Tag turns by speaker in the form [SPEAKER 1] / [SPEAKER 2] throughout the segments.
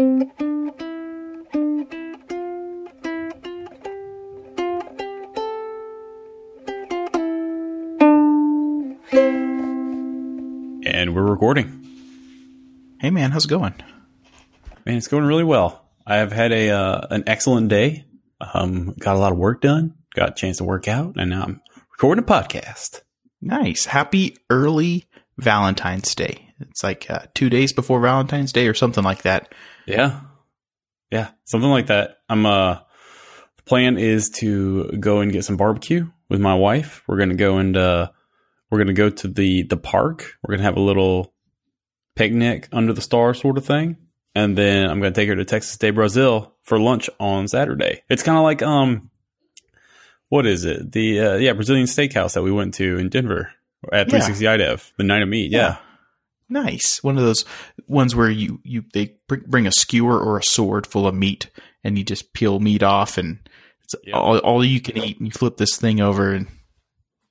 [SPEAKER 1] And we're recording.
[SPEAKER 2] Hey man, how's it going?
[SPEAKER 1] Man, it's going really well. I have had a uh, an excellent day. Um, got a lot of work done. Got a chance to work out, and now I'm recording a podcast.
[SPEAKER 2] Nice. Happy early Valentine's Day. It's like uh, two days before Valentine's Day or something like that.
[SPEAKER 1] Yeah, yeah, something like that. I'm uh, the plan is to go and get some barbecue with my wife. We're gonna go and uh, we're gonna go to the the park. We're gonna have a little picnic under the stars sort of thing, and then I'm gonna take her to Texas de Brazil for lunch on Saturday. It's kind of like um, what is it? The uh, yeah Brazilian steakhouse that we went to in Denver at 360iDev the night of meat. Yeah.
[SPEAKER 2] Nice. One of those ones where you, you they br- bring a skewer or a sword full of meat and you just peel meat off and it's
[SPEAKER 1] Yeah.
[SPEAKER 2] all, all you can eat and you flip this thing over and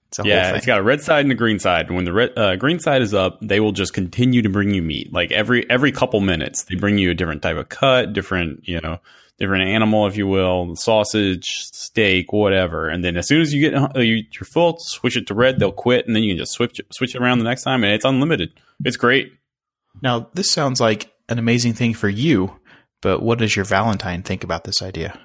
[SPEAKER 2] it's a whole
[SPEAKER 1] Yeah, it's got a red side and a green side. And when the red, uh, green side is up, they will just continue to bring you meat. Like every every couple minutes, they bring you a different type of cut, different you know, different animal, if you will, sausage, steak, whatever. And then as soon as you get uh, you, you're full, switch it to red. They'll quit, and then you can just switch it, switch it around the next time, and it's unlimited. It's great.
[SPEAKER 2] Now, this sounds like an amazing thing for you, but what does your Valentine think about this idea?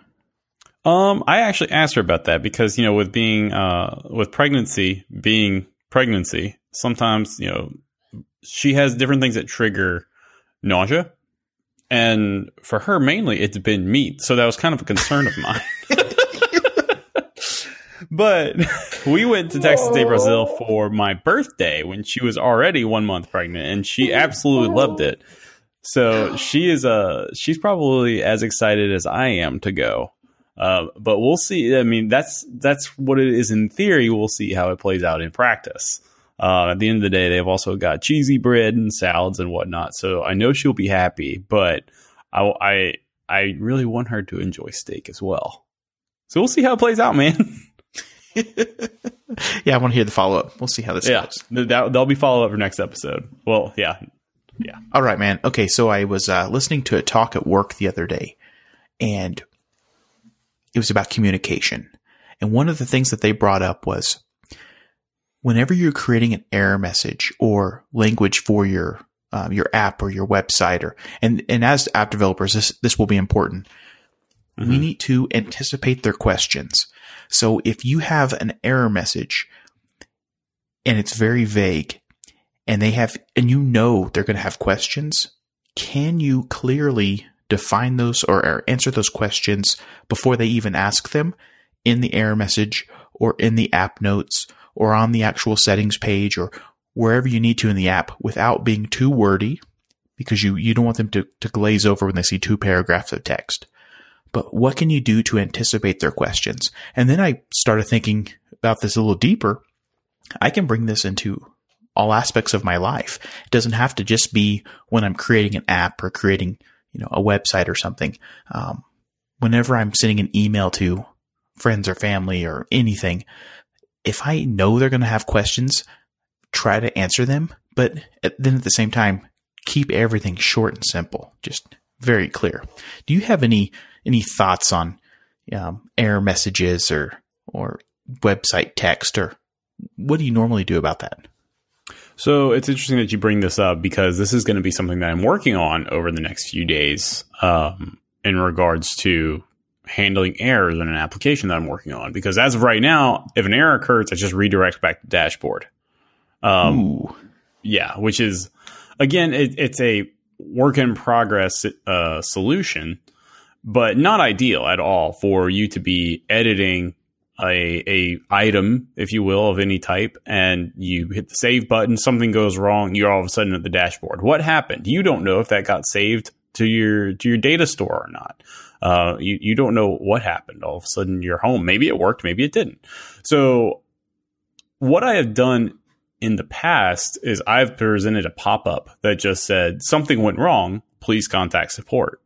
[SPEAKER 1] Um, I actually asked her about that because you know, with being uh, with pregnancy, being pregnancy, sometimes you know, she has different things that trigger nausea, and for her mainly, it's been meat. So that was kind of a concern of mine. but we went to Texas de Brazil for my birthday when she was already one month pregnant, and she absolutely loved it. So she is uh she's probably as excited as I am to go. Uh, but we'll see. I mean, that's that's what it is in theory. We'll see how it plays out in practice. Uh, at the end of the day, they've also got cheesy bread and salads and whatnot. So I know she'll be happy, but I I, I really want her to enjoy steak as well. So we'll see how it plays out, man.
[SPEAKER 2] yeah, I want to hear the follow up. We'll see how this
[SPEAKER 1] yeah,
[SPEAKER 2] goes.
[SPEAKER 1] that, that'll be follow up for next episode. Well, yeah, yeah.
[SPEAKER 2] All right, man. Okay, so I was uh, listening to a talk at work the other day, and it was about communication. And one of the things that they brought up was whenever you're creating an error message or language for your um, your app or your website, or and and as app developers, this this will be important. We need to anticipate their questions. So if you have an error message and it's very vague, and they have, and you know they're going to have questions, can you clearly define those or, or answer those questions before they even ask them in the error message or in the app notes or on the actual settings page or wherever you need to in the app without being too wordy because you, you don't want them to, to glaze over when they see two paragraphs of text. But what can you do to anticipate their questions? And then I started thinking about this a little deeper. I can bring this into all aspects of my life. It doesn't have to just be when I'm creating an app or creating, you know, a website or something. Um, whenever I'm sending an email to friends or family or anything, if I know they're going to have questions, try to answer them. But then at the same time, keep everything short and simple, just very clear. Do you have any any thoughts on um, error messages or or website text or what do you normally do about that?
[SPEAKER 1] So it's interesting that you bring this up because this is going to be something that I'm working on over the next few days um, in regards to handling errors in an application that I'm working on. Because as of right now, if an error occurs, I just redirect back to dashboard. Um,
[SPEAKER 2] Ooh.
[SPEAKER 1] yeah, which is again, it, it's a work in progress uh, solution, but not ideal at all for you to be editing a a item, if you will, of any type, and you hit the save button, something goes wrong, you're all of a sudden at the dashboard. What happened? You don't know if that got saved to your to your data store or not. Uh, you you don't know what happened. All of a sudden, you're home. Maybe it worked, maybe it didn't. So, what I have done in the past is I've presented a pop up that just said something went wrong. Please contact support.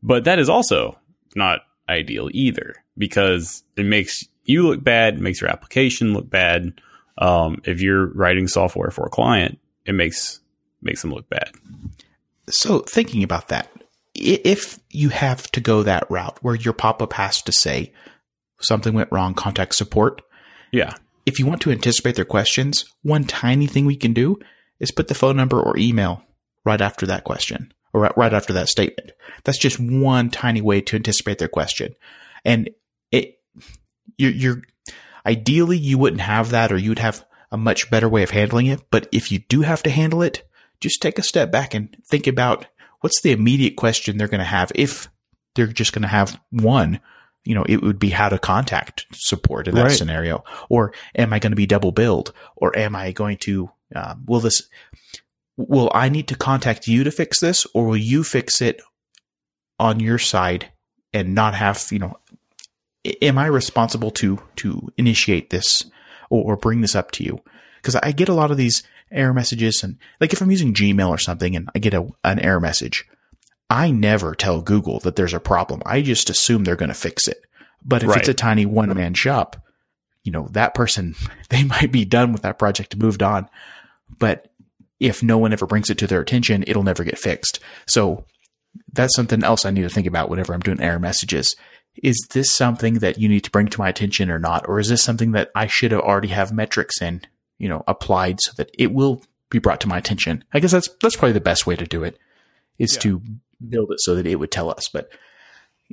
[SPEAKER 1] But that is also not ideal either because it makes you look bad, it makes your application look bad. Um, if you're writing software for a client, it makes makes them look bad.
[SPEAKER 2] So thinking about that, if you have to go that route where your pop up has to say something went wrong, contact support.
[SPEAKER 1] Yeah.
[SPEAKER 2] If you want to anticipate their questions, one tiny thing we can do is put the phone number or email right after that question or right after that statement. That's just one tiny way to anticipate their question. And it, you're, you're ideally you wouldn't have that or you'd have a much better way of handling it. But if you do have to handle it, just take a step back and think about what's the immediate question they're going to have if they're just going to have one you know, it would be how to contact support in that right. scenario. Or am I going to be double billed? Or am I going to, uh, will this, will I need to contact you to fix this? Or will you fix it on your side and not have, you know, am I responsible to, to initiate this or, or bring this up to you? Cause I get a lot of these error messages and like if I'm using Gmail or something and I get a, an error message, I never tell Google that there's a problem. I just assume they're going to fix it. But if right. it's a tiny one man shop, you know, that person, they might be done with that project moved on. But if no one ever brings it to their attention, it'll never get fixed. So that's something else I need to think about whenever I'm doing error messages. Is this something that you need to bring to my attention or not? Or is this something that I should have already have metrics in, you know, applied so that it will be brought to my attention? I guess that's, that's probably the best way to do it is yeah. to build it so that it would tell us. But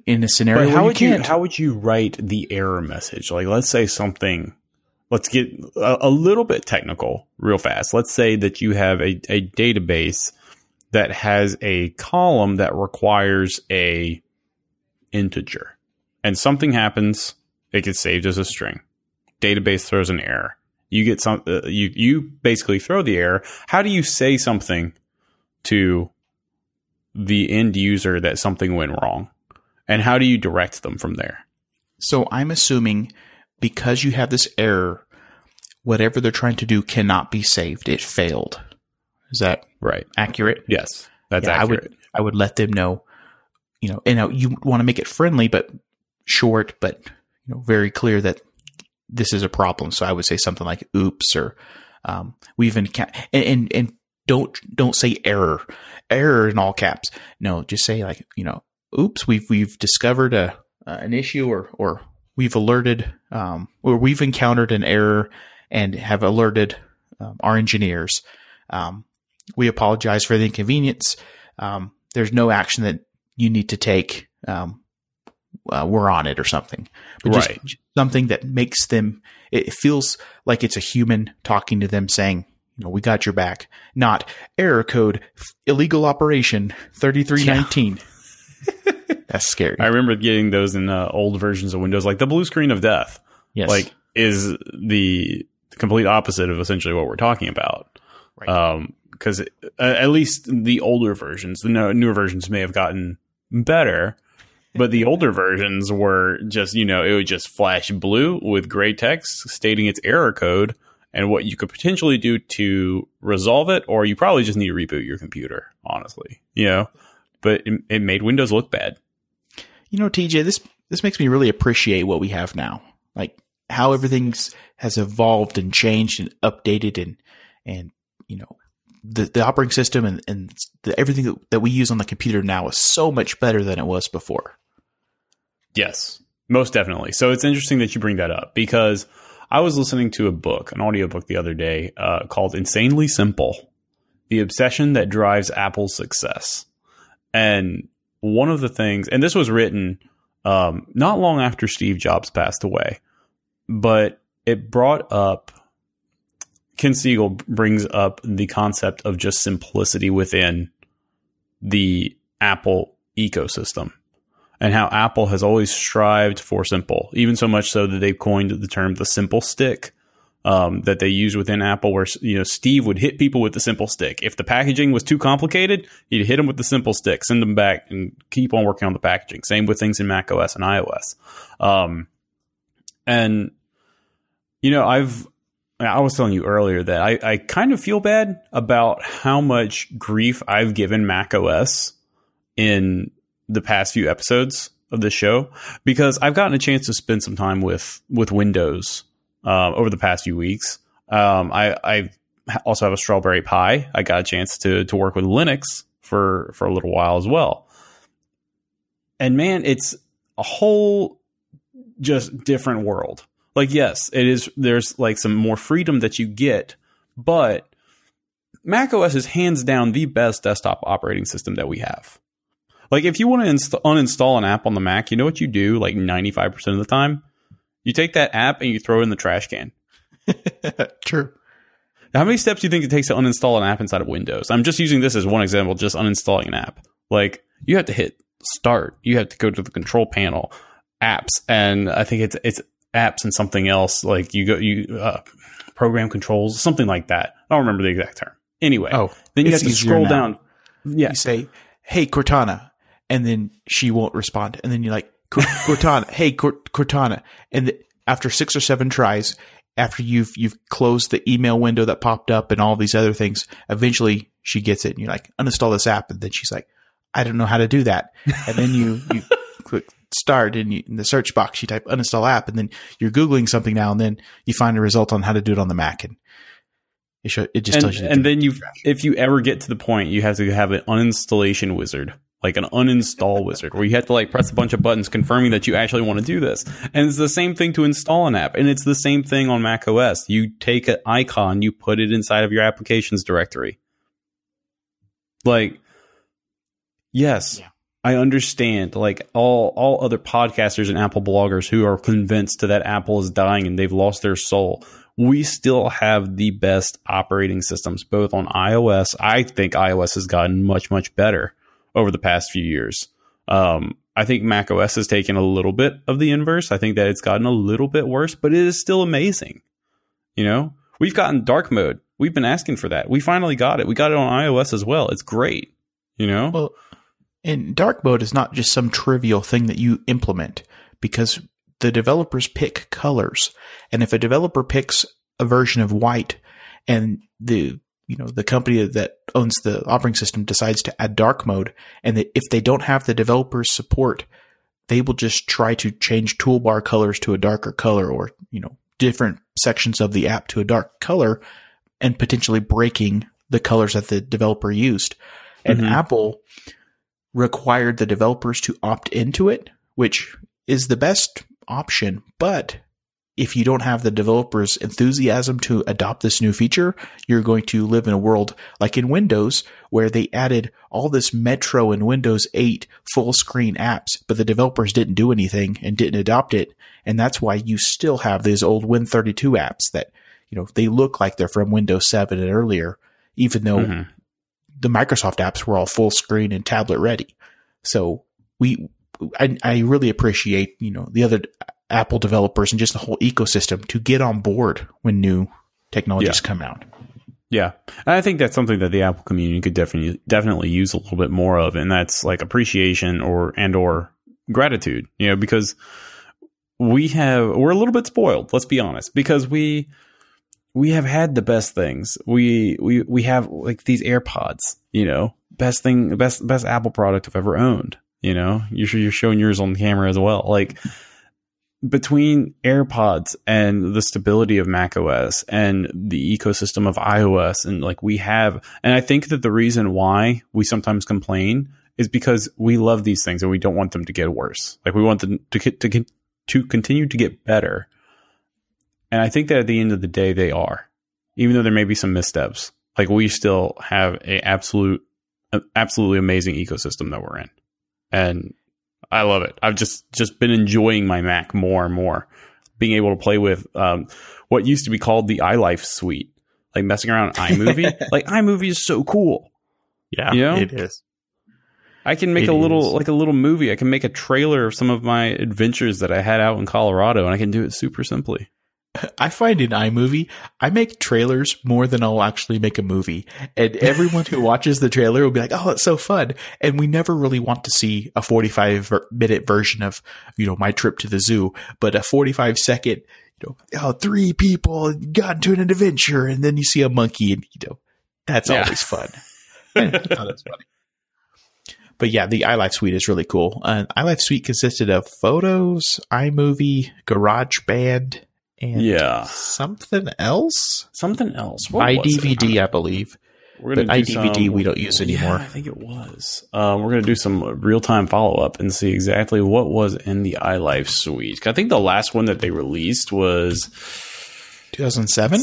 [SPEAKER 2] in a scenario,
[SPEAKER 1] how would you, how would you write the error message? Like, let's say something. Let's get a, a little bit technical real fast. Let's say that you have a, a database that has a column that requires a integer, and something happens. It gets saved as a string. Database throws an error. You get some. Uh, you you basically throw the error. How do you say something to the end user that something went wrong? And how do you direct them from there?
[SPEAKER 2] So I'm assuming because you have this error, whatever they're trying to do cannot be saved. It failed. Is that
[SPEAKER 1] right?
[SPEAKER 2] Accurate?
[SPEAKER 1] Yes, that's yeah, accurate.
[SPEAKER 2] I would I would let them know. You know, and you want to make it friendly, but short, but you know, very clear that this is a problem. So I would say something like "oops" or um, "we've and, and and don't don't say error. Error in all caps. No just say like you know oops we've we've discovered a uh, an issue or or we've alerted um, or we've encountered an error and have alerted um, our engineers. Um, we apologize for the inconvenience. Um, there's no action that you need to take. Um, uh, we're on it or something
[SPEAKER 1] but right.
[SPEAKER 2] just something that makes them it feels like it's a human talking to them saying you know, we got your back. Not error code illegal operation 3319. Yeah. That's scary.
[SPEAKER 1] I remember getting those in uh, old versions of Windows, like the blue screen of death.
[SPEAKER 2] Yes.
[SPEAKER 1] Like is the complete opposite of essentially what we're talking about. Right. Um, because uh, at least the older versions, the newer versions may have gotten better, but the older versions were just, you know, it would just flash blue with gray text stating its error code and what you could potentially do to resolve it, or you probably just need to reboot your computer, honestly. You know, but it, it made Windows look bad.
[SPEAKER 2] You know, TJ, this this makes me really appreciate what we have now. Like how everything's has evolved and changed and updated and and you know the, the operating system and, and the, everything that, that we use on the computer now is so much better than it was before.
[SPEAKER 1] Yes, most definitely. So it's interesting that you bring that up because I was listening to a book, an audiobook the other day uh, called Insanely Simple The Obsession That Drives Apple's Success. And one of the things, and this was written um, not long after Steve Jobs passed away, but it brought up, Ken Segall brings up the concept of just simplicity within the Apple ecosystem and how Apple has always strived for simple, even so much so that they've coined the term the simple stick. Um, that they use within Apple, where you know Steve would hit people with the simple stick. If the packaging was too complicated, he'd hit them with the simple stick, send them back, and keep on working on the packaging. Same with things in Mac OS and iOS. Um, and you know, I've I was telling you earlier that I, I kind of feel bad about how much grief I've given Mac OS in the past few episodes of this show because I've gotten a chance to spend some time with with Windows uh, over the past few weeks. Um, I, I also have a Strawberry Pi. I got a chance to to work with Linux for for a little while as well, and man, it's a whole just different world. Like, yes, it is. There's like some more freedom that you get, but Mac OS is hands down the best desktop operating system that we have. Like, if you want to inst- uninstall an app on the Mac, you know what you do like 95% of the time? You take that app and you throw it in the trash can.
[SPEAKER 2] True.
[SPEAKER 1] How many steps do you think it takes to uninstall an app inside of Windows? I'm just using this as one example, just uninstalling an app. Like, you have to hit start, you have to go to the control panel, apps, and I think it's it's apps and something else. Like you go you uh, program controls, something like that. I don't remember the exact term. Anyway,
[SPEAKER 2] Oh,
[SPEAKER 1] then you have to scroll
[SPEAKER 2] now.
[SPEAKER 1] down. Yeah,
[SPEAKER 2] You say, "Hey Cortana," and then she won't respond, and then you're like, "Cortana, hey Cort- Cortana," and th- after six or seven tries, after you've you've closed the email window that popped up and all these other things, eventually she gets it, and you're like, "Uninstall this app," and then she's like, "I don't know how to do that," and then you you click start and you, in the search box you type uninstall app. And then you're googling something now and then you find a result on how to do it on the mac. And it, show, it just
[SPEAKER 1] and,
[SPEAKER 2] tells you
[SPEAKER 1] and then you, if you ever get to the point, you have to have an uninstallation wizard, like an uninstall wizard, where you have to like press a bunch of buttons confirming that you actually want to do this. And it's the same thing to install an app, and it's the same thing on Mac OS. You take an icon, you put it inside of your applications directory. Like, yes,
[SPEAKER 2] Yeah.
[SPEAKER 1] I understand. Like all all other podcasters and Apple bloggers who are convinced that Apple is dying and they've lost their soul. We still have the best operating systems, both on iOS. I think iOS has gotten much much better over the past few years. Um, I think Mac OS has taken a little bit of the inverse. I think that it's gotten a little bit worse, but it is still amazing. You know, we've gotten dark mode. We've been asking for that. We finally got it. We got it on iOS as well. It's great. You know,
[SPEAKER 2] Well, and dark mode is not just some trivial thing that you implement because the developers pick colors. And if a developer picks a version of white and the you know the company that owns the operating system decides to add dark mode and that if they don't have the developers support they will just try to change toolbar colors to a darker color or you know different sections of the app to a dark color and potentially breaking the colors that the developer used and
[SPEAKER 1] Mhm.
[SPEAKER 2] apple required the developers to opt into it, which is the best option. But if you don't have the developers' enthusiasm to adopt this new feature, you're going to live in a world like in Windows, where they added all this Metro and Windows 8 full screen apps, but the developers didn't do anything and didn't adopt it. And that's why you still have these old Win32 apps that, you know, they look like they're from Windows 7 and earlier, even though
[SPEAKER 1] Mhm.
[SPEAKER 2] the Microsoft apps were all full screen and tablet ready. So we, I, I really appreciate you know the other Apple developers and just the whole ecosystem to get on board when new technologies come out.
[SPEAKER 1] Yeah, and I think that's something that the Apple community could definitely definitely use a little bit more of, and that's like appreciation or and or gratitude. You know, because we have we're a little bit spoiled. Let's be honest, because we we have had the best things. We we we have like these AirPods. You know, best thing, best best Apple product I've ever owned. You know, you're you're showing yours on camera as well. Like between AirPods and the stability of macOS and the ecosystem of iOS, and like we have, and I think that the reason why we sometimes complain is because we love these things and we don't want them to get worse. Like we want them to get- to get- to continue to get better. And I think that at the end of the day, they are, even though there may be some missteps. Like we still have a absolute, absolutely amazing ecosystem that we're in, and I love it. I've just just been enjoying my Mac more and more, being able to play with um, what used to be called the iLife suite, like messing around with iMovie. like iMovie is so cool.
[SPEAKER 2] Yeah,
[SPEAKER 1] You know?
[SPEAKER 2] it is.
[SPEAKER 1] I can make
[SPEAKER 2] It
[SPEAKER 1] a little
[SPEAKER 2] is.
[SPEAKER 1] like a little movie. I can make a trailer of some of my adventures that I had out in Colorado, and I can do it super simply.
[SPEAKER 2] I find in iMovie, I make trailers more than I'll actually make a movie. And everyone who watches the trailer will be like, oh, it's so fun. And we never really want to see a 45 minute version of, you know, my trip to the zoo, but a 45 second, you know, oh, three people got into an adventure. And then you see a monkey and, you know, that's
[SPEAKER 1] Yeah.
[SPEAKER 2] always fun. That's funny. But yeah, the iLife suite is really cool. Uh, iLife suite consisted of photos, iMovie, GarageBand, and
[SPEAKER 1] Yeah.
[SPEAKER 2] something else.
[SPEAKER 1] Something else. What was it?
[SPEAKER 2] iDVD, I believe.
[SPEAKER 1] We're
[SPEAKER 2] But
[SPEAKER 1] gonna do
[SPEAKER 2] iDVD
[SPEAKER 1] some-
[SPEAKER 2] we don't use anymore.
[SPEAKER 1] Yeah, I think it was. Um, we're gonna do some real time follow up and see exactly what was in the iLife suite. I think the last one that they released was
[SPEAKER 2] 2007.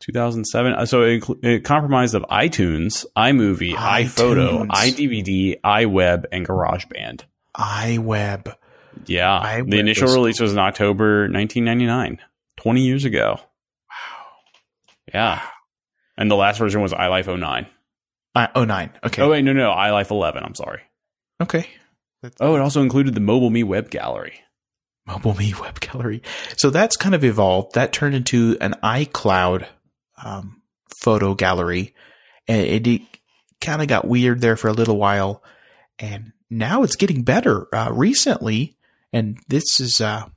[SPEAKER 1] 2007. Uh, So it, it compromised of iTunes, iMovie, iPhoto,
[SPEAKER 2] iTunes.
[SPEAKER 1] iDVD, iWeb, and GarageBand.
[SPEAKER 2] iWeb.
[SPEAKER 1] Yeah,
[SPEAKER 2] iWeb
[SPEAKER 1] the initial release was in October 1999, 20 years ago. Wow. Yeah, and the last version was iLife 09.
[SPEAKER 2] Uh, 09. Okay.
[SPEAKER 1] Oh wait, no, no, iLife 11. I'm sorry.
[SPEAKER 2] Okay.
[SPEAKER 1] Oh, it also included the MobileMe web gallery.
[SPEAKER 2] MobileMe Web Gallery. So that's kind of evolved. That turned into an iCloud um, photo gallery, and it, it kind of got weird there for a little while, and now it's getting better. Uh, recently, and this is uh, I-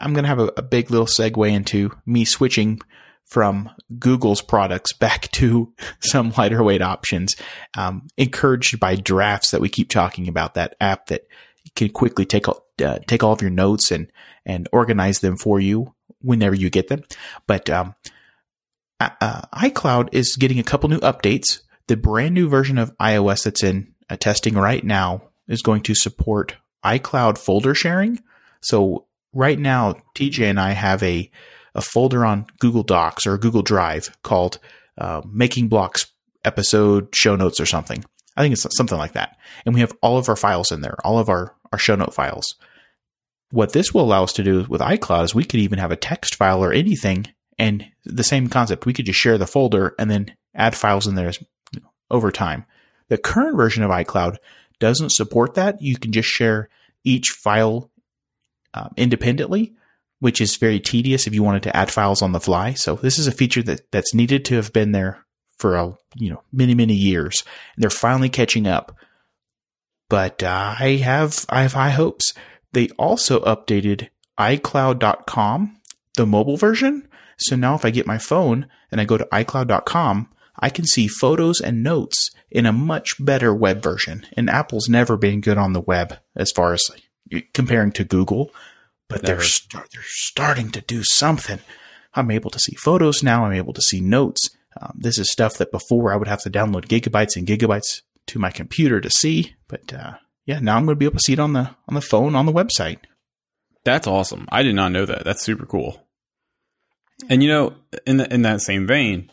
[SPEAKER 2] I'm going to have a, a big little segue into me switching from Google's products back to some lighter weight options, um, encouraged by drafts that we keep talking about. That app that can quickly take all- uh, take all of your notes and and organize them for you whenever you get them. But um, uh, uh, iCloud is getting a couple new updates. The brand new version of iOS that's in uh, testing right now is going to support iCloud folder sharing. So right now, TJ and I have a a folder on Google Docs or Google Drive called uh, "Making Blocks Episode Show Notes" or something. I think it's something like that. And we have all of our files in there, all of our, our show note files. What this will allow us to do with iCloud is we could even have a text file or anything and the same concept. We could just share the folder and then add files in there over time. The current version of iCloud doesn't support that. You can just share each file um, independently, which is very tedious if you wanted to add files on the fly. So this is a feature that, that's needed to have been there for a, you know many many years, and they're finally catching up. But uh, I have I have high hopes. They also updated iCloud.com, the mobile version. So now if I get my phone and I go to iCloud.com, I can see photos and notes in a much better web version. And Apple's never been good on the web as far as comparing to Google, but they're start, they're starting to do something. I'm able to see photos now. I'm able to see notes. Um, this is stuff that before I would have to download gigabytes and gigabytes to my computer to see. But uh, yeah, now I'm going to be able to see it on the on the phone on the website.
[SPEAKER 1] That's awesome. I did not know that. That's super cool. And you know, in the, in that same vein,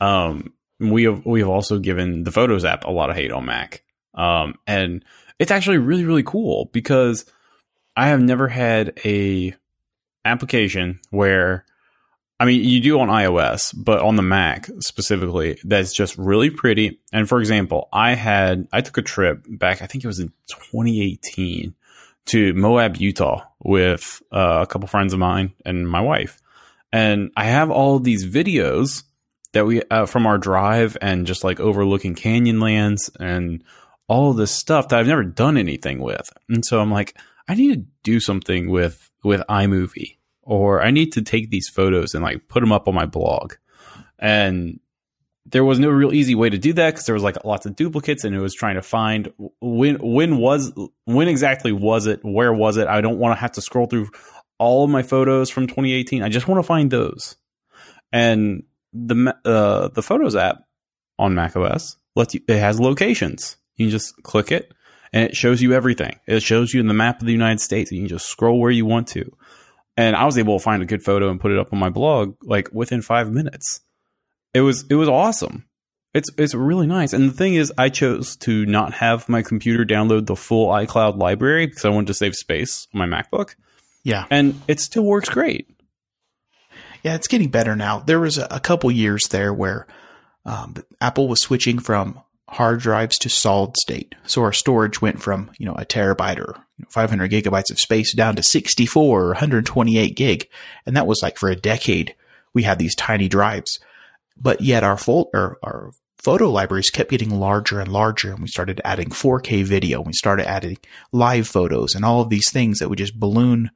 [SPEAKER 1] um, we have we have also given the Photos app a lot of hate on Mac, um, and it's actually really really cool because I have never had a application where, I mean, you do on iOS, but on the Mac specifically, that's just really pretty. And for example, I had I took a trip back, I think it was in 2018 to Moab, Utah with uh, a couple friends of mine and my wife. And I have all these videos that we uh, from our drive and just like overlooking Canyonlands and all this stuff that I've never done anything with. And so I'm like, I need to do something with with iMovie or I need to take these photos and like put them up on my blog. And there was no real easy way to do that because there was like lots of duplicates and it was trying to find when when was when exactly was it? Where was it? I don't want to have to scroll through all of my photos from 2018 i just want to find those. And the uh, the photos app on mac os lets you it has locations. You can just click it and it shows you everything it shows you in the map of the united states you can just scroll where you want to and i was able to find a good photo and put it up on my blog like within five minutes it was it was awesome. It's it's really nice. And the thing is, I chose to not have my computer download the full iCloud library because I wanted to save space on my MacBook,
[SPEAKER 2] Yeah,
[SPEAKER 1] and it still works great.
[SPEAKER 2] yeah, it's getting better now. There was a, a couple years there where um, Apple was switching from hard drives to solid state, so our storage went from you know a terabyte or 500 gigabytes of space down to 64 or 128 gig, and that was like for a decade we had these tiny drives. But yet our or our photo libraries kept getting larger and larger, and we started adding 4K video. We started adding live photos and all of these things that would just balloon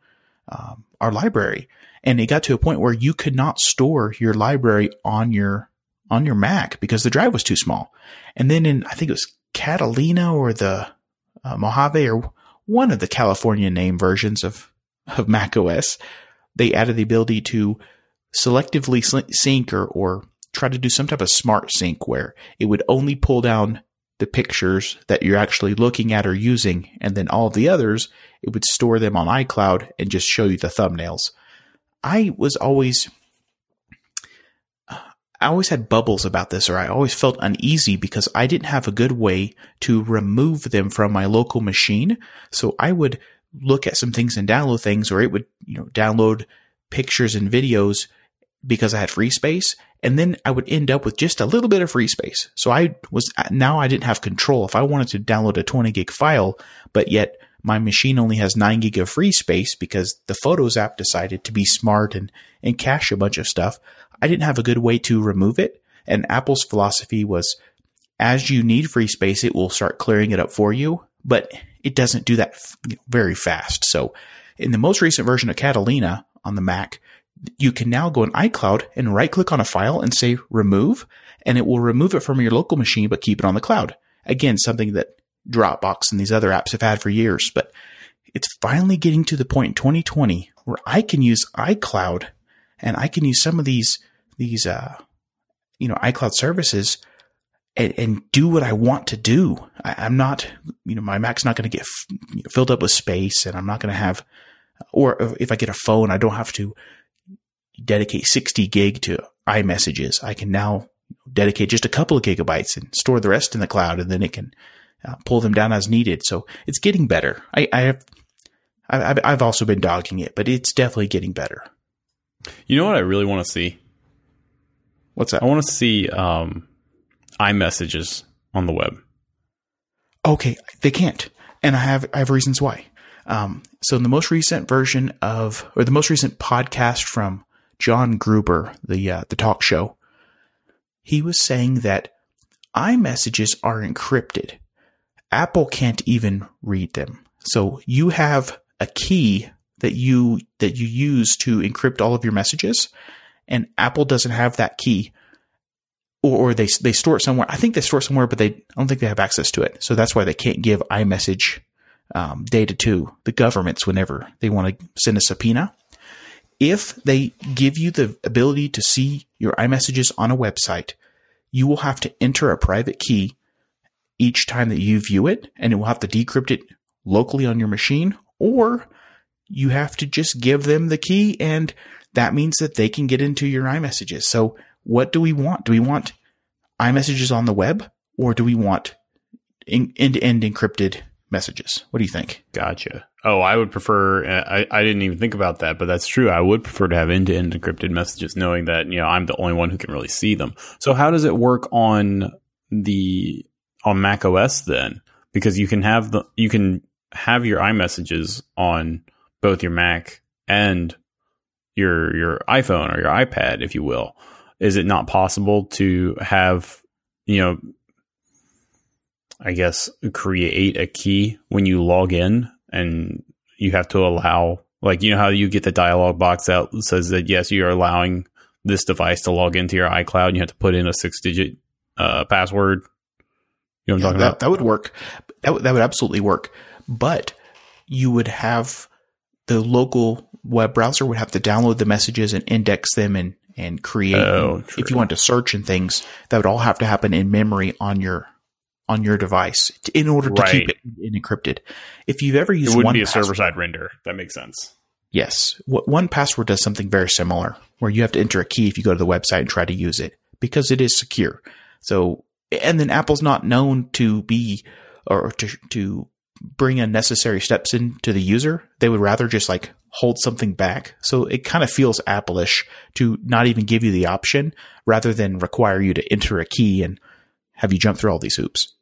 [SPEAKER 2] um, our library. And it got to a point where you could not store your library on your on your Mac because the drive was too small. And then in I think it was Catalina or the uh, Mojave or one of the California name versions of of Mac OS, they added the ability to selectively sync or, or try to do some type of smart sync where it would only pull down the pictures that you're actually looking at or using, and then all the others, it would store them on iCloud and just show you the thumbnails. I was always I always had bubbles about this, or I always felt uneasy because I didn't have a good way to remove them from my local machine. So I would look at some things and download things, or it would, you know, download pictures and videos because I had free space. And then I would end up with just a little bit of free space. So I was, now I didn't have control. If I wanted to download a 20 gig file, but yet my machine only has 9 gig of free space because the Photos app decided to be smart and, and cache a bunch of stuff, I didn't have a good way to remove it. And Apple's philosophy was as you need free space, it will start clearing it up for you, but it doesn't do that very fast. So in the most recent version of Catalina on the Mac, you can now go in iCloud and right click on a file and say remove, and it will remove it from your local machine, but keep it on the cloud. Again, something that Dropbox and these other apps have had for years, but it's finally getting to the point in 2020 where I can use iCloud and I can use some of these these uh, you know iCloud services and, and, do what I want to do. I, am not you know my Mac's not going to get f- filled up with space, and I'm not going to have or if I get a phone, I don't have to dedicate 60 gig to iMessages. I can now dedicate just a couple of gigabytes and store the rest in the cloud, and then it can uh, pull them down as needed. So it's getting better. I, I have I've, I've also been dogging it, but it's definitely getting better.
[SPEAKER 1] You know what I really want to see?
[SPEAKER 2] What's that?
[SPEAKER 1] I want to see um, iMessages on the web.
[SPEAKER 2] Okay, they can't, and I have I have reasons why. Um, so in the most recent version of, or the most recent podcast from John Gruber, the uh, the talk show, he was saying that iMessages are encrypted. Apple can't even read them. So you have a key that you that you use to encrypt all of your messages, and Apple doesn't have that key, or, or they they store it somewhere. I think they store it somewhere, but they I don't think they have access to it. So that's why they can't give iMessage um, data to the governments whenever they want to send a subpoena. If they give you the ability to see your iMessages on a website, you will have to enter a private key each time that you view it, and it will have to decrypt it locally on your machine, or you have to just give them the key and that means that they can get into your iMessages. So what do we want? Do we want iMessages on the web or do we want end to end encrypted messages? What do you think?
[SPEAKER 1] Gotcha. Oh, I would prefer, I, I didn't even think about that, but that's true. I would prefer to have end to end encrypted messages knowing that, you know, I'm the only one who can really see them. So how does it work on the, on Mac OS then? Because you can have the, you can have your iMessages on both your Mac and your your iPhone or your iPad, if you will. Is it not possible to have, you know, I guess create a key when you log in and you have to allow like you know how you get the dialog box out that says that yes, you are allowing this device to log into your iCloud and you have to put in a six digit uh, password.
[SPEAKER 2] You know what I'm yeah, talking that, about? That would work. That, w- that would absolutely work. But you would have the local web browser would have to download the messages and index them and and create. Oh, if you want to search and things, that would all have to happen in memory on your on your device in order to right. keep it encrypted. If you've ever used,
[SPEAKER 1] it wouldn't be a server side render. That makes sense.
[SPEAKER 2] Yes, 1Password does something very similar, where you have to enter a key if you go to the website and try to use it because it is secure. So, and then Apple's not known to be or to to bring unnecessary steps into the user. They would rather just like hold something back. So it kind of feels Apple-ish to not even give you the option rather than require you to enter a key and have you jump through all these hoops.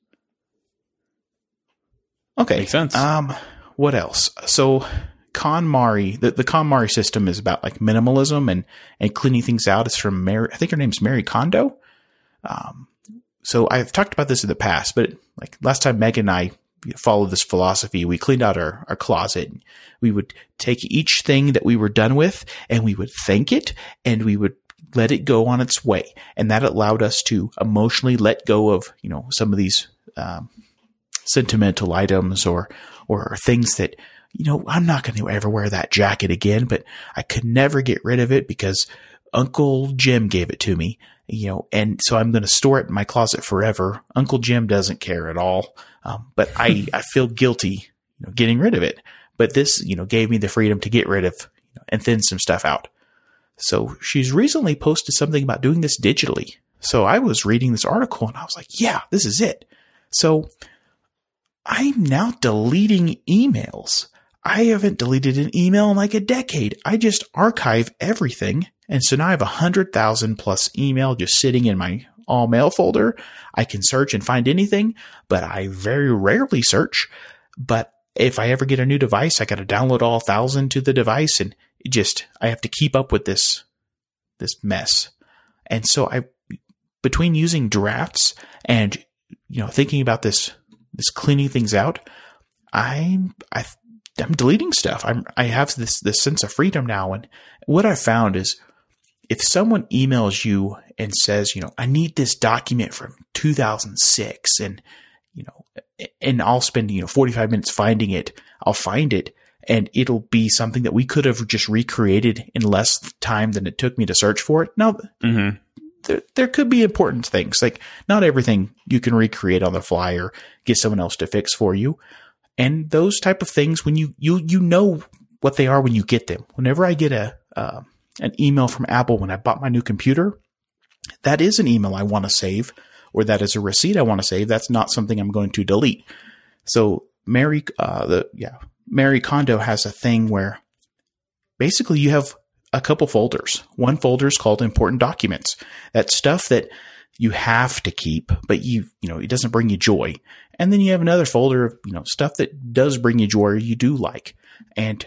[SPEAKER 2] Okay.
[SPEAKER 1] Makes sense.
[SPEAKER 2] Um, what else? So KonMari, the, the KonMari system is about like minimalism and, and cleaning things out. It's from Mary, I think her name's Mary Kondo. Um, so I've talked about this in the past, but like last time Meg and I followed this philosophy. We cleaned out our, our closet. We would take each thing that we were done with and we would thank it and we would let it go on its way. And that allowed us to emotionally let go of, you know, some of these, um, sentimental items or, or things that, you know, I'm not going to ever wear that jacket again, but I could never get rid of it because Uncle Jim gave it to me. You know, and so I'm going to store it in my closet forever. Uncle Jim doesn't care at all. Um, but I, I feel guilty you know, getting rid of it. But this, you know, gave me the freedom to get rid of you know, and thin some stuff out. So she's recently posted something about doing this digitally. So I was reading this article and I was like, yeah, this is it. So I'm now deleting emails. I haven't deleted an email in like a decade. I just archive everything. And so now I have a hundred thousand plus email just sitting in my all mail folder. I can search and find anything, but I very rarely search. But if I ever get a new device, I got to download all thousand to the device and just, I have to keep up with this, this mess. And so I, between using drafts and, you know, thinking about this, this cleaning things out, I'm, I, I'm deleting stuff. I'm, I have this, this sense of freedom now. And what I found is if someone emails you and says, you know, I need this document from 2006 and, you know, and I'll spend, you know, 45 minutes finding it, I'll find it and it'll be something that we could have just recreated in less time than it took me to search for it. Now, mm-hmm. there, there could be important things like not everything you can recreate on the fly or get someone else to fix for you. And those type of things, when you, you, you know what they are when you get them. Whenever I get a, uh, an email from Apple when I bought my new computer, that is an email I want to save, or that is a receipt I want to save. That's not something I'm going to delete. So Mary, uh, the yeah, Marie Kondo has a thing where basically you have a couple folders. One folder is called important documents. That's stuff that you have to keep, but you, you know, it doesn't bring you joy. And then you have another folder of, you know, stuff that does bring you joy or you do like. And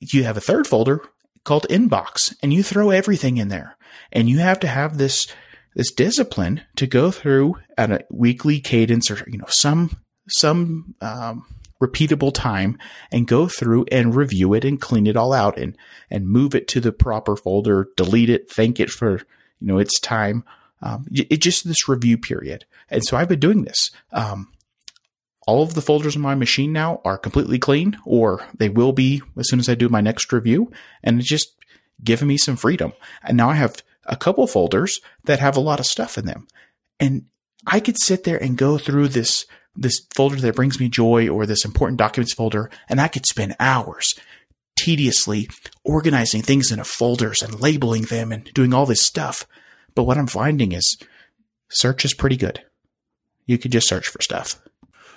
[SPEAKER 2] you have a third folder called inbox and you throw everything in there. And you have to have this this discipline to go through at a weekly cadence or you know some some um, repeatable time and go through and review it and clean it all out and and move it to the proper folder delete it thank it for you know its time. Um, it just this review period. And so i've been doing this. Um, all of the folders in my machine now are completely clean, or they will be as soon as I do my next review. And it's just giving me some freedom. And now I have a couple folders that have a lot of stuff in them. And I could sit there and go through this this folder that brings me joy or this important documents folder, and I could spend hours tediously organizing things into folders and labeling them and doing all this stuff. But what I'm finding is search is pretty good. You could just search for stuff.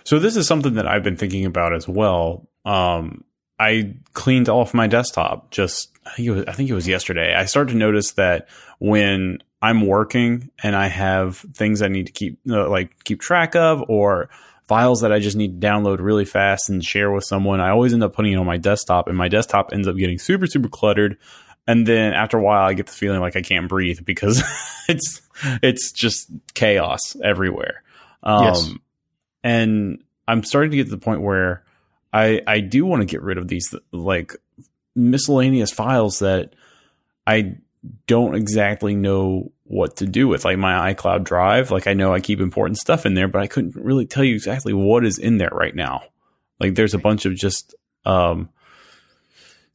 [SPEAKER 1] So this is something that I've been thinking about as well. Um, I cleaned off my desktop just I think, it was, I think it was yesterday. I started to notice that when I'm working and I have things I need to keep uh, like keep track of or files that I just need to download really fast and share with someone, I always end up putting it on my desktop and my desktop ends up getting super super cluttered. And then after a while I get the feeling like I can't breathe because it's it's just chaos everywhere. Um, yes and I'm starting to get to the point where I I do want to get rid of these like miscellaneous files that I don't exactly know what to do with like my iCloud drive. Like I know I keep important stuff in there but I couldn't really tell you exactly what is in there right now. Like there's a bunch of just um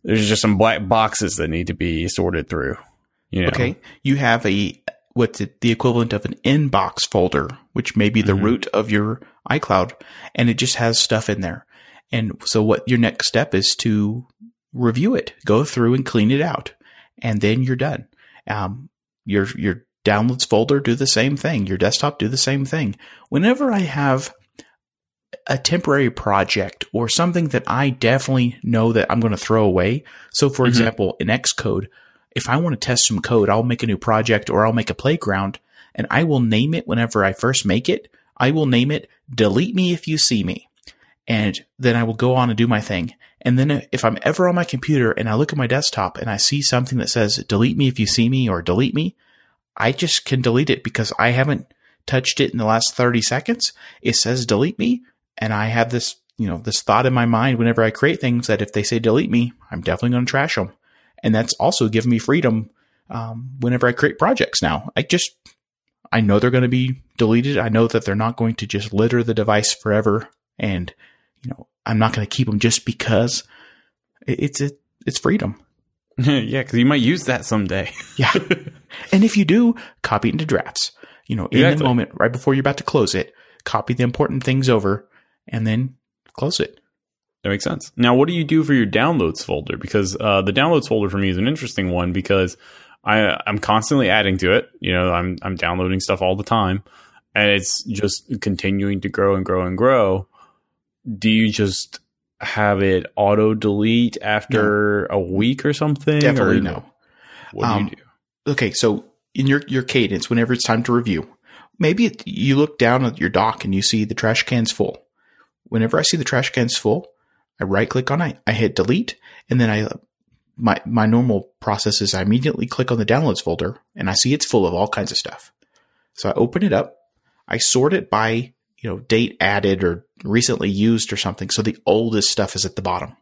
[SPEAKER 1] there's just some black boxes that need to be sorted through you know?
[SPEAKER 2] okay. You have a what's it, the equivalent of an inbox folder, which may be the mm-hmm. root of your iCloud, and it just has stuff in there. And so, what your next step is to review it, go through and clean it out, and then you're done. Um, your your downloads folder do the same thing. Your desktop do the same thing. Whenever I have a temporary project or something that I definitely know that I'm going to throw away. So, for mm-hmm. example, in Xcode, if I want to test some code, I'll make a new project or I'll make a playground and I will name it whenever I first make it. I will name it delete me if you see me. And then I will go on and do my thing. And then if I'm ever on my computer and I look at my desktop and I see something that says delete me if you see me or delete me, I just can delete it because I haven't touched it in the last 30 seconds. It says delete me. And I have this, you know, this thought in my mind whenever I create things that if they say delete me, I'm definitely going to trash them and that's also given me freedom um, whenever I create projects now. I just I know they're going to be deleted. I know that they're not going to just litter the device forever, and you know I'm not going to keep them just because it's it, it's freedom.
[SPEAKER 1] yeah, because you might use that someday.
[SPEAKER 2] Yeah. and if you do, copy it into drafts. You know, in
[SPEAKER 1] Exactly.
[SPEAKER 2] the moment, right before you're about to close it, copy the important things over and then close it.
[SPEAKER 1] That makes sense. Now, what do you do for your downloads folder? Because uh, the downloads folder for me is an interesting one because I I'm constantly adding to it. You know, I'm I'm downloading stuff all the time, and it's just continuing to grow and grow and grow. Do you just have it auto delete after a week or something?
[SPEAKER 2] Definitely
[SPEAKER 1] or
[SPEAKER 2] no.
[SPEAKER 1] What do
[SPEAKER 2] Um,
[SPEAKER 1] you do?
[SPEAKER 2] Okay, so in your your cadence, whenever it's time to review, maybe it, you look down at your dock and you see the trash can's full. Whenever I see the trash can's full, I right click on it, I hit delete, and then I my my normal process is I immediately click on the downloads folder and I see it's full of all kinds of stuff. So I open it up, I sort it by you know date added or recently used or something, so the oldest stuff is at the bottom,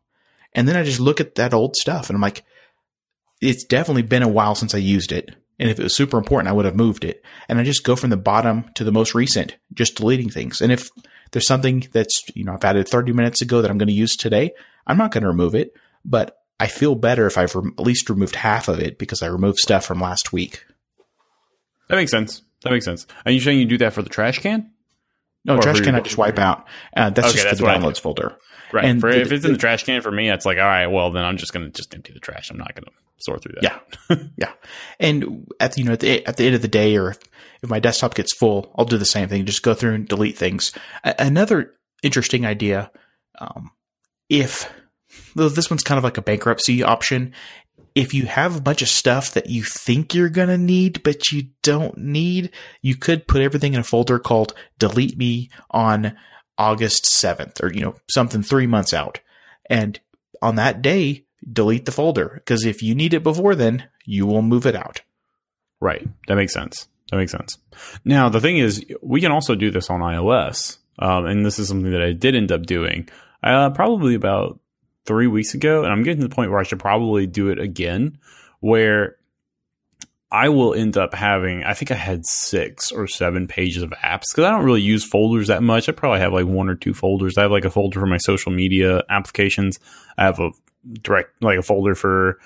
[SPEAKER 2] and then I just look at that old stuff and I'm like, it's definitely been a while since I used it. And if it was super important, I would have moved it. And I just go from the bottom to the most recent, just deleting things. And if there's something that's, you know, I've added 30 minutes ago that I'm going to use today, I'm not going to remove it, but I feel better if I've rem- at least removed half of it because I removed stuff from last week.
[SPEAKER 1] That makes sense. That makes sense. Are you saying you do that for the trash can?
[SPEAKER 2] No,
[SPEAKER 1] Or
[SPEAKER 2] trash can I just wipe out. Uh, that's
[SPEAKER 1] Okay,
[SPEAKER 2] just
[SPEAKER 1] that's
[SPEAKER 2] the downloads folder.
[SPEAKER 1] Right.
[SPEAKER 2] And
[SPEAKER 1] for,
[SPEAKER 2] the-
[SPEAKER 1] if it's in the trash can for me, it's like, all right, well, then I'm just going to just empty the trash. I'm not going to sort through that.
[SPEAKER 2] Yeah. yeah. And at the, you know, at the, at the end of the day, or if, if my desktop gets full, I'll do the same thing. Just go through and delete things. A- another interesting idea, um, if though this one's kind of like a bankruptcy option, if you have a bunch of stuff that you think you're going to need, but you don't need, you could put everything in a folder called delete me on August 7th or, you know, something three months out. And on that day, delete the folder because if you need it before then, you will move it out.
[SPEAKER 1] Right. That makes sense. That makes sense. Now, the thing is, we can also do this on iOS. Um, and this is something that I did end up doing uh, probably about three weeks ago. And I'm getting to the point where I should probably do it again, where I will end up having, I think I had six or seven pages of apps because I don't really use folders that much. I probably have like one or two folders. I have like a folder for my social media applications. I have a direct, like a folder for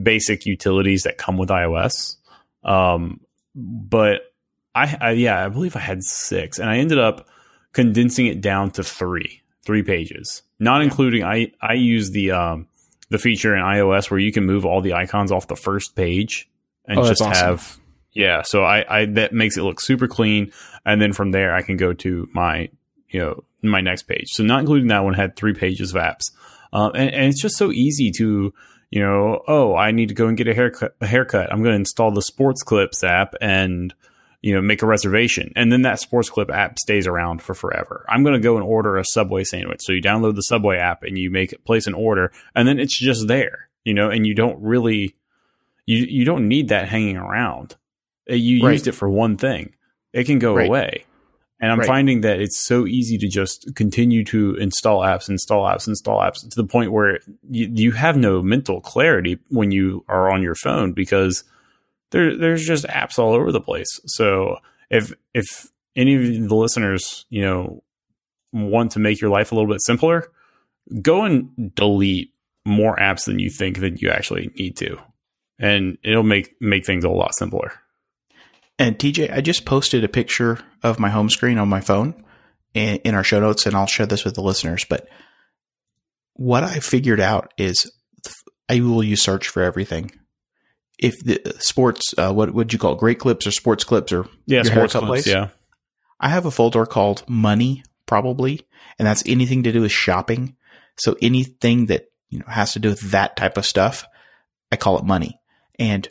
[SPEAKER 1] basic utilities that come with iOS. Um, but I, I, yeah, I believe I had six, and I ended up condensing it down to three, three pages, not including. I I use the um the feature in iOS where you can move all the icons off the first page and
[SPEAKER 2] Oh,
[SPEAKER 1] just
[SPEAKER 2] awesome.
[SPEAKER 1] have yeah. So I I that makes it look super clean, and then from there I can go to my you know my next page. So not including that one had three pages of apps, uh, and, and it's just so easy to you know, oh, I need to go and get a haircut. A haircut. I'm going to install the Sports Clips app and you know make a reservation, and then that Sports Clip app stays around for forever. I'm going to go and order a Subway sandwich. So you download the Subway app and you make place an order, and then it's just there, you know, and you don't really you you don't need that hanging around. Uh, You
[SPEAKER 2] Right.
[SPEAKER 1] used it for one thing. It can go
[SPEAKER 2] Right.
[SPEAKER 1] away. And I'm
[SPEAKER 2] Right.
[SPEAKER 1] finding that it's so easy to just continue to install apps, install apps, install apps to the point where you, you have no mental clarity when you are on your phone because there there's just apps all over the place. So if if any of the listeners, you know, want to make your life a little bit simpler, go and delete more apps than you think that you actually need to. And it'll make make things a lot simpler.
[SPEAKER 2] And TJ, I just posted a picture of my home screen on my phone in, in our show notes, and I'll share this with the listeners. But what I figured out is I will use search for everything. If the sports, uh, what would you call it? Great clips or sports clips or
[SPEAKER 1] Yeah, sports clips,
[SPEAKER 2] place?
[SPEAKER 1] yeah.
[SPEAKER 2] I have a folder called money probably, and that's anything to do with shopping. So anything that you know has to do with that type of stuff, I call it money. And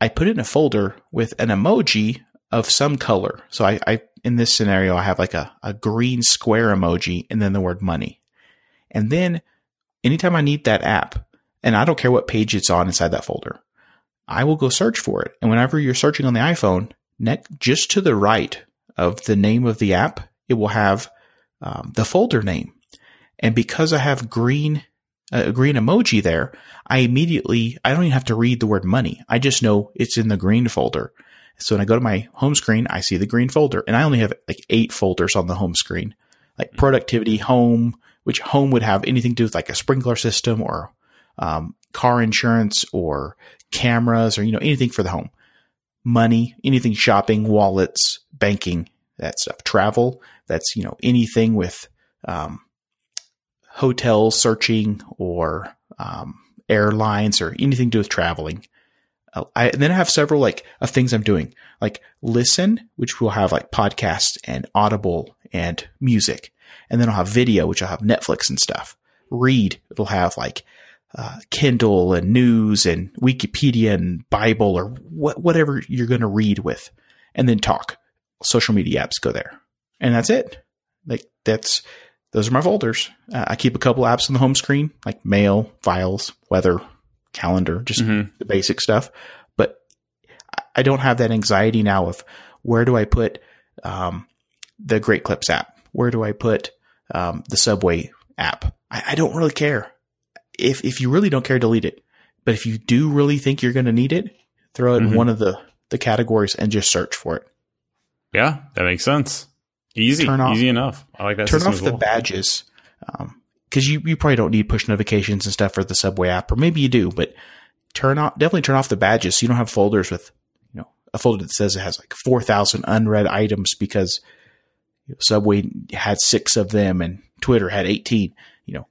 [SPEAKER 2] I put it in a folder with an emoji of some color. So I, I in this scenario I have like a, a green square emoji and then the word money. And then anytime I need that app, and I don't care what page it's on inside that folder, I will go search for it. And whenever you're searching on the iPhone, next just to the right of the name of the app, it will have um, the folder name. And because I have green a green emoji there, I immediately I don't even have to read the word money. I just know it's in the green folder. So when I go to my home screen, I see the green folder, and I only have like eight folders on the home screen, like productivity, home, which home would have anything to do with like a sprinkler system or um, car insurance or cameras or, you know, anything for the home. Money, anything shopping, wallets, banking, that stuff. Travel, that's, you know, anything with, um, hotel searching or, um, airlines or anything to do with traveling. Uh, then I have several like of things I'm doing, like listen, which will have like podcasts and audible and music. And then I'll have video, which I'll have Netflix and stuff. Read, it'll have like uh, Kindle and news and Wikipedia and Bible or wh- whatever you're going to read with. And then talk. Social media apps go there. And that's it. Like that's, those are my folders. Uh, I keep a couple apps on the home screen, like mail, files, weather, calendar, just mm-hmm. the basic stuff. But I don't have that anxiety now of where do I put um, the Great Clips app? Where do I put um, the Subway app? I, I, don't really care. If if you really don't care, delete it. But if you do really think you're going to need it, throw it mm-hmm. in one of the the categories and just search for it.
[SPEAKER 1] Yeah, that makes sense. Easy, turn off, easy enough. I like that.
[SPEAKER 2] Turn off the well. badges. Um, because you, you probably don't need push notifications and stuff for the Subway app, or maybe you do, but turn off definitely turn off the badges so you don't have folders with you know a folder that says it has like four thousand unread items because you know, Subway had six of them and Twitter had eighteen. You know,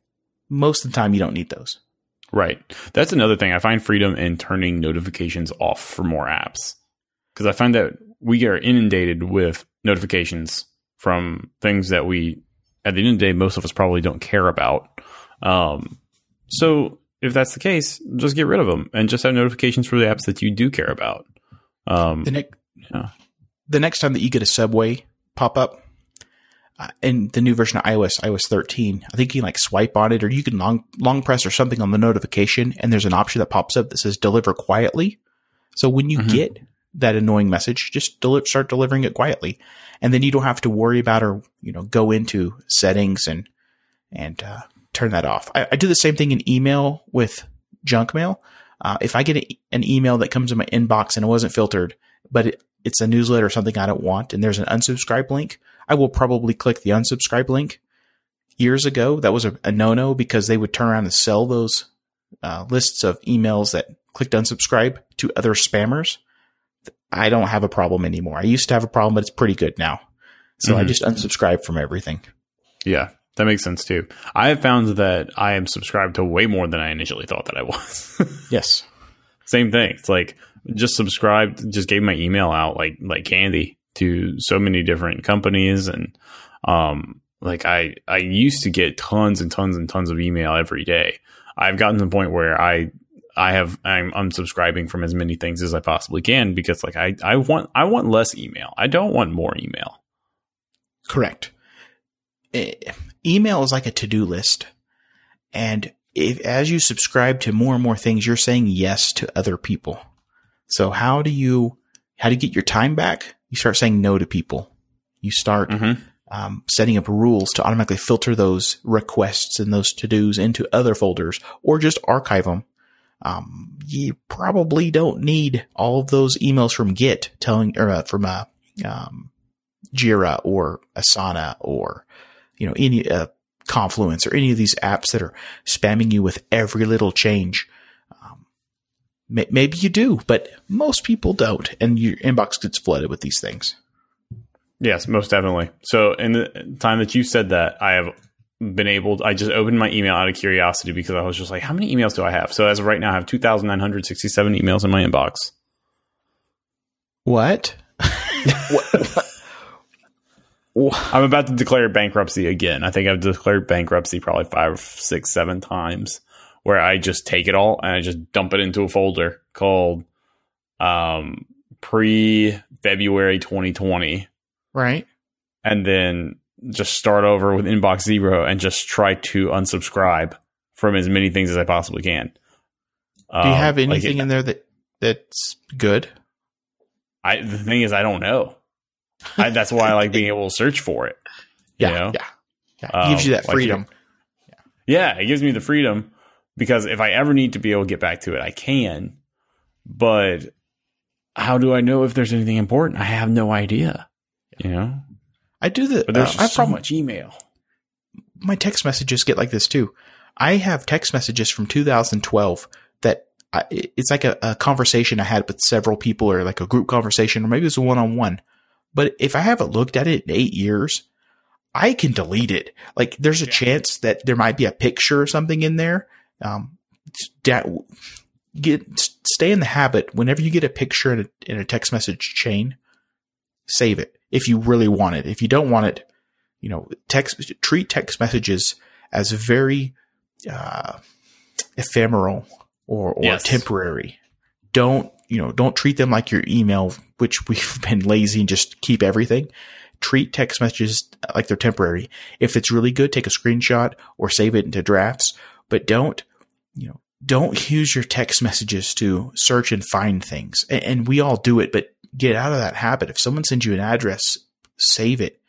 [SPEAKER 2] most of the time you don't need those.
[SPEAKER 1] Right. That's another thing. I find freedom in turning notifications off for more apps because I find that we are inundated with notifications from things that we at the end of the day, most of us probably don't care about. Um, so if that's the case, just get rid of them and just have notifications for the apps that you do care about. Um,
[SPEAKER 2] the, ne- yeah. the next time that you get a Subway pop up uh, in the new version of iOS, iOS 13, I think you can like swipe on it or you can long, long press or something on the notification and there's an option that pops up that says deliver quietly. So when you mm-hmm. get that annoying message, just start delivering it quietly and then you don't have to worry about or you know go into settings and and uh, turn that off. I, I, do the same thing in email with junk mail. Uh, if I get a, an email that comes in my inbox and it wasn't filtered, but it, it's a newsletter or something I don't want, and there's an unsubscribe link, I will probably click the unsubscribe link. Years ago, that was a, a no no because they would turn around and sell those uh, lists of emails that clicked unsubscribe to other spammers. I don't have a problem anymore. I used to have a problem, but it's pretty good now. So mm-hmm. I just unsubscribe from everything.
[SPEAKER 1] Yeah, that makes sense too. I have found that I am subscribed to way more than I initially thought that I was.
[SPEAKER 2] yes.
[SPEAKER 1] Same thing. It's like just subscribed, just gave my email out like like candy to so many different companies and um like I I used to get tons and tons and tons of email every day. I've gotten to the point where I I have I'm unsubscribing from as many things as I possibly can because like I I want I want less email. I don't want more email.
[SPEAKER 2] Correct. email is like a to-do list. And if as you subscribe to more and more things, you're saying yes to other people. So how do you how do you get your time back? You start saying no to people. You start mm-hmm. um, setting up rules to automatically filter those requests and those to dos into other folders, or just archive them um, you probably don't need all of those emails from Git telling, or uh, from uh, um, Jira or Asana or, you know, any, uh, Confluence or any of these apps that are spamming you with every little change. Um, may- maybe you do, but most people don't. And your inbox gets flooded with these things.
[SPEAKER 1] Yes, most definitely. So in the time that you said that, I have been able to, I just opened my email out of curiosity because I was just like, how many emails do I have? So as of right now, I have 2,967 emails in my inbox.
[SPEAKER 2] What?
[SPEAKER 1] what? I'm about to declare bankruptcy again. I think I've declared bankruptcy probably five, six, seven times where I just take it all and I just dump it into a folder called um, pre February 2020.
[SPEAKER 2] Right.
[SPEAKER 1] And then just start over with inbox zero and just try to unsubscribe from as many things as I possibly can.
[SPEAKER 2] Do you have um, anything like it, in there that that's good?
[SPEAKER 1] I the thing is I don't know. I, that's why I like being able to search for it.
[SPEAKER 2] Yeah, you know? yeah, yeah. It gives you that um, freedom.
[SPEAKER 1] Like yeah, it gives me the freedom because if I ever need to be able to get back to it, I can. But how do I know if there's anything important? I have no idea. You know,
[SPEAKER 2] I do the.
[SPEAKER 1] But there's uh, so much email.
[SPEAKER 2] My text messages get like this too. I have text messages from 2012 I, it's like a, a conversation I had with several people or like a group conversation or maybe it's a one on one. But if I haven't looked at it in eight years, I can delete it. Like there's a
[SPEAKER 1] Yeah.
[SPEAKER 2] chance that there might be a picture or something in there. Um, that get stay in the habit whenever you get a picture in a, in a text message chain, save it if you really want it. If you don't want it, you know, text treat text messages as very uh, ephemeral or, or
[SPEAKER 1] Yes.
[SPEAKER 2] temporary. Don't you know? Don't treat them like your email, which we've been lazy and just keep everything. Treat text messages like they're temporary. If it's really good, take a screenshot or save it into drafts. But don't you know? Don't use your text messages to search and find things. And, and we all do it, but get out of that habit. If someone sends you an address, save it.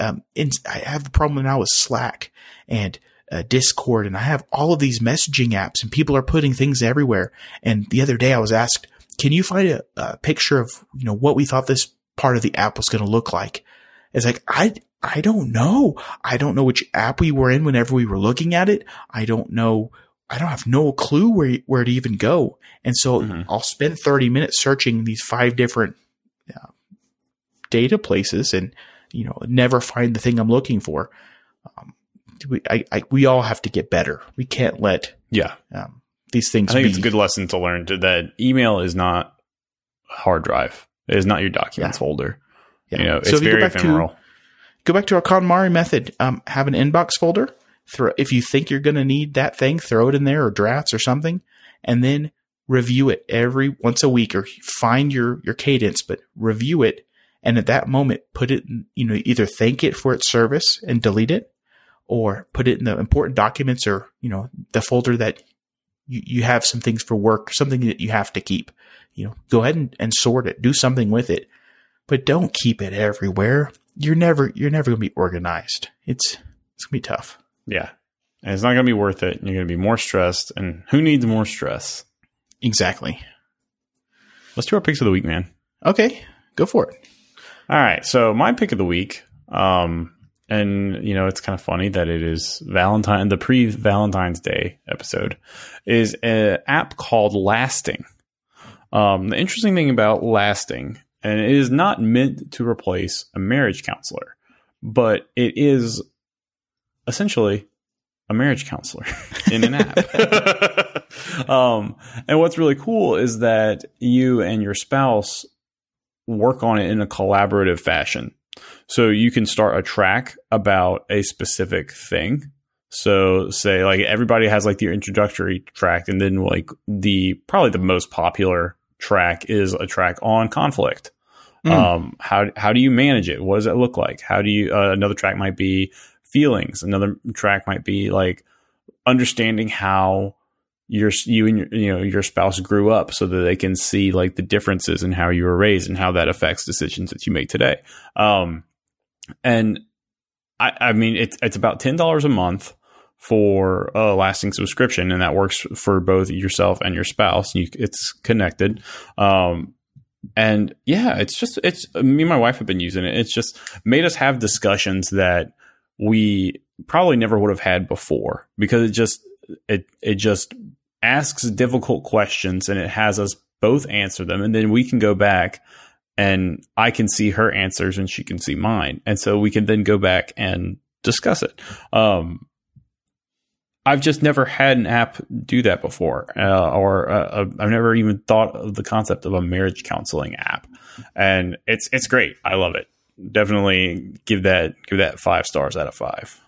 [SPEAKER 2] Um, and I have the problem now with Slack and uh, Discord, and I have all of these messaging apps, and people are putting things everywhere. And the other day, I was asked, "Can you find a, a picture of you know what we thought this part of the app was going to look like?" It's like I I don't know. I don't know which app we were in whenever we were looking at it. I don't know. I don't have no clue where where to even go. And so
[SPEAKER 1] Mhm.
[SPEAKER 2] I'll spend thirty minutes searching these five different uh, data places, and you know never find the thing I'm looking for. Um, we I, I we all have to get better. We can't let
[SPEAKER 1] Yeah.
[SPEAKER 2] um, these things
[SPEAKER 1] I think
[SPEAKER 2] be.
[SPEAKER 1] it's a good lesson to learn to that email is not hard drive. It is not your documents
[SPEAKER 2] Yeah.
[SPEAKER 1] folder.
[SPEAKER 2] Yeah.
[SPEAKER 1] You know,
[SPEAKER 2] So
[SPEAKER 1] it's
[SPEAKER 2] you go
[SPEAKER 1] very
[SPEAKER 2] back to-
[SPEAKER 1] ephemeral.
[SPEAKER 2] go back to our KonMari method. Um, have an inbox folder. Throw if you think you're going to need that thing, throw it in there or drafts or something, and then review it every once a week or find your your cadence, but review it. And at that moment, put it. In, you know, either thank it for its service and delete it, or put it in the important documents or you know the folder that you, you have some things for work, something that you have to keep. You know, go ahead and, and sort it. Do something with it, but don't keep it everywhere. You're never you're never gonna be organized. It's it's gonna be tough.
[SPEAKER 1] Yeah. And it's not going to be worth it. You're going to be more stressed. And who needs more stress?
[SPEAKER 2] Exactly.
[SPEAKER 1] Let's do our picks of the week, man.
[SPEAKER 2] Okay, go for it.
[SPEAKER 1] All right. So my pick of the week, um, and you know, it's kind of funny that it is Valentine, the pre Valentine's Day episode, is an app called Lasting. Um, the interesting thing about Lasting, and it is not meant to replace a marriage counselor, but it is essentially a marriage counselor in an app. um, and what's really cool is that you and your spouse work on it in a collaborative fashion. So you can start a track about a specific thing. So say like everybody has like their introductory track and then like the probably the most popular track is a track on conflict.
[SPEAKER 2] Mm.
[SPEAKER 1] Um, how how do you manage it? What does it look like? How do you uh, another track might be feelings. Another track might be like understanding how your you and your you know your spouse grew up so that they can see like the differences in how you were raised and how that affects decisions that you make today. Um, and I, I mean it's it's about ten dollars a month for a lasting subscription, and that works for both yourself and your spouse. You, it's connected. Um, and yeah, it's just it's me and my wife have been using it. It's just made us have discussions that we probably never would have had before because it just it it just asks difficult questions and it has us both answer them and then we can go back and I can see her answers and she can see mine and so we can then go back and discuss it. Um, I've just never had an app do that before, uh, or uh, I've never even thought of the concept of a marriage counseling app, and it's it's great. I love it. Definitely give that give that five stars out of five.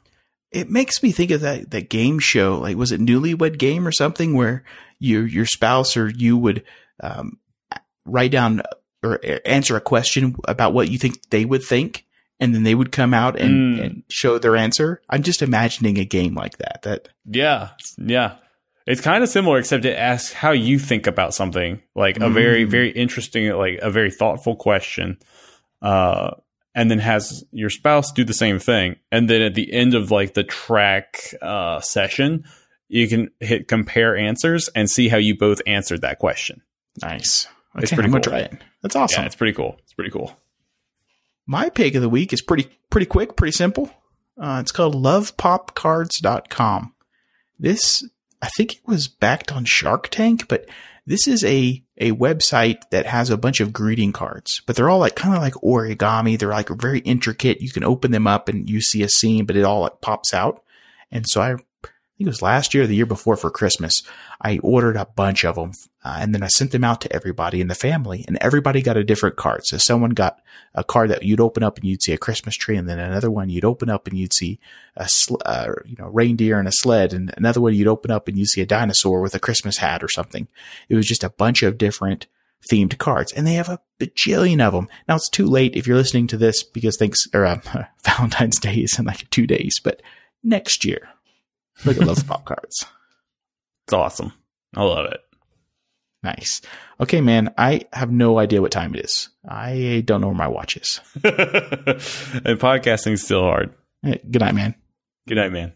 [SPEAKER 2] It makes me think of that that game show. Like, was it Newlywed Game or something where your your spouse or you would um, write down or answer a question about what you think they would think, and then they would come out and,
[SPEAKER 1] Mm.
[SPEAKER 2] and show their answer. I'm just imagining a game like that. That
[SPEAKER 1] Yeah, yeah. It's kind of similar, except it asks how you think about something, like a very,
[SPEAKER 2] Mm.
[SPEAKER 1] very interesting, like a very thoughtful question, uh, and then has your spouse do the same thing, and then at the end of like the track uh, session, you can hit compare answers and see how you both answered that question.
[SPEAKER 2] nice.
[SPEAKER 1] It's pretty
[SPEAKER 2] I'm
[SPEAKER 1] cool.
[SPEAKER 2] try it. That's awesome.
[SPEAKER 1] Yeah, it's pretty cool. It's pretty cool.
[SPEAKER 2] My pick of the week is pretty pretty quick, pretty simple. Uh, it's called lovepopcards.com. This I think it was backed on Shark Tank, but this is a, a website that has a bunch of greeting cards, but they're all like kind of like origami. They're like very intricate. You can open them up and you see a scene, but it all like pops out. And so I think it was last year or the year before for Christmas. I ordered a bunch of them uh, and then I sent them out to everybody in the family and everybody got a different card. So someone got a card that you'd open up and you'd see a Christmas tree and then another one you'd open up and you'd see a, sl- uh, you know, reindeer and a sled and another one you'd open up and you'd see a dinosaur with a Christmas hat or something. It was just a bunch of different themed cards and they have a bajillion of them. Now it's too late if you're listening to this because thanks, or uh, Valentine's Day is in like two days, but next year Look at those pop cards.
[SPEAKER 1] It's awesome. I love it.
[SPEAKER 2] Nice. Okay, man. I have no idea what time it is. I don't know where my watch is.
[SPEAKER 1] and podcasting's still hard.
[SPEAKER 2] Hey, good night, man.
[SPEAKER 1] Good night, man.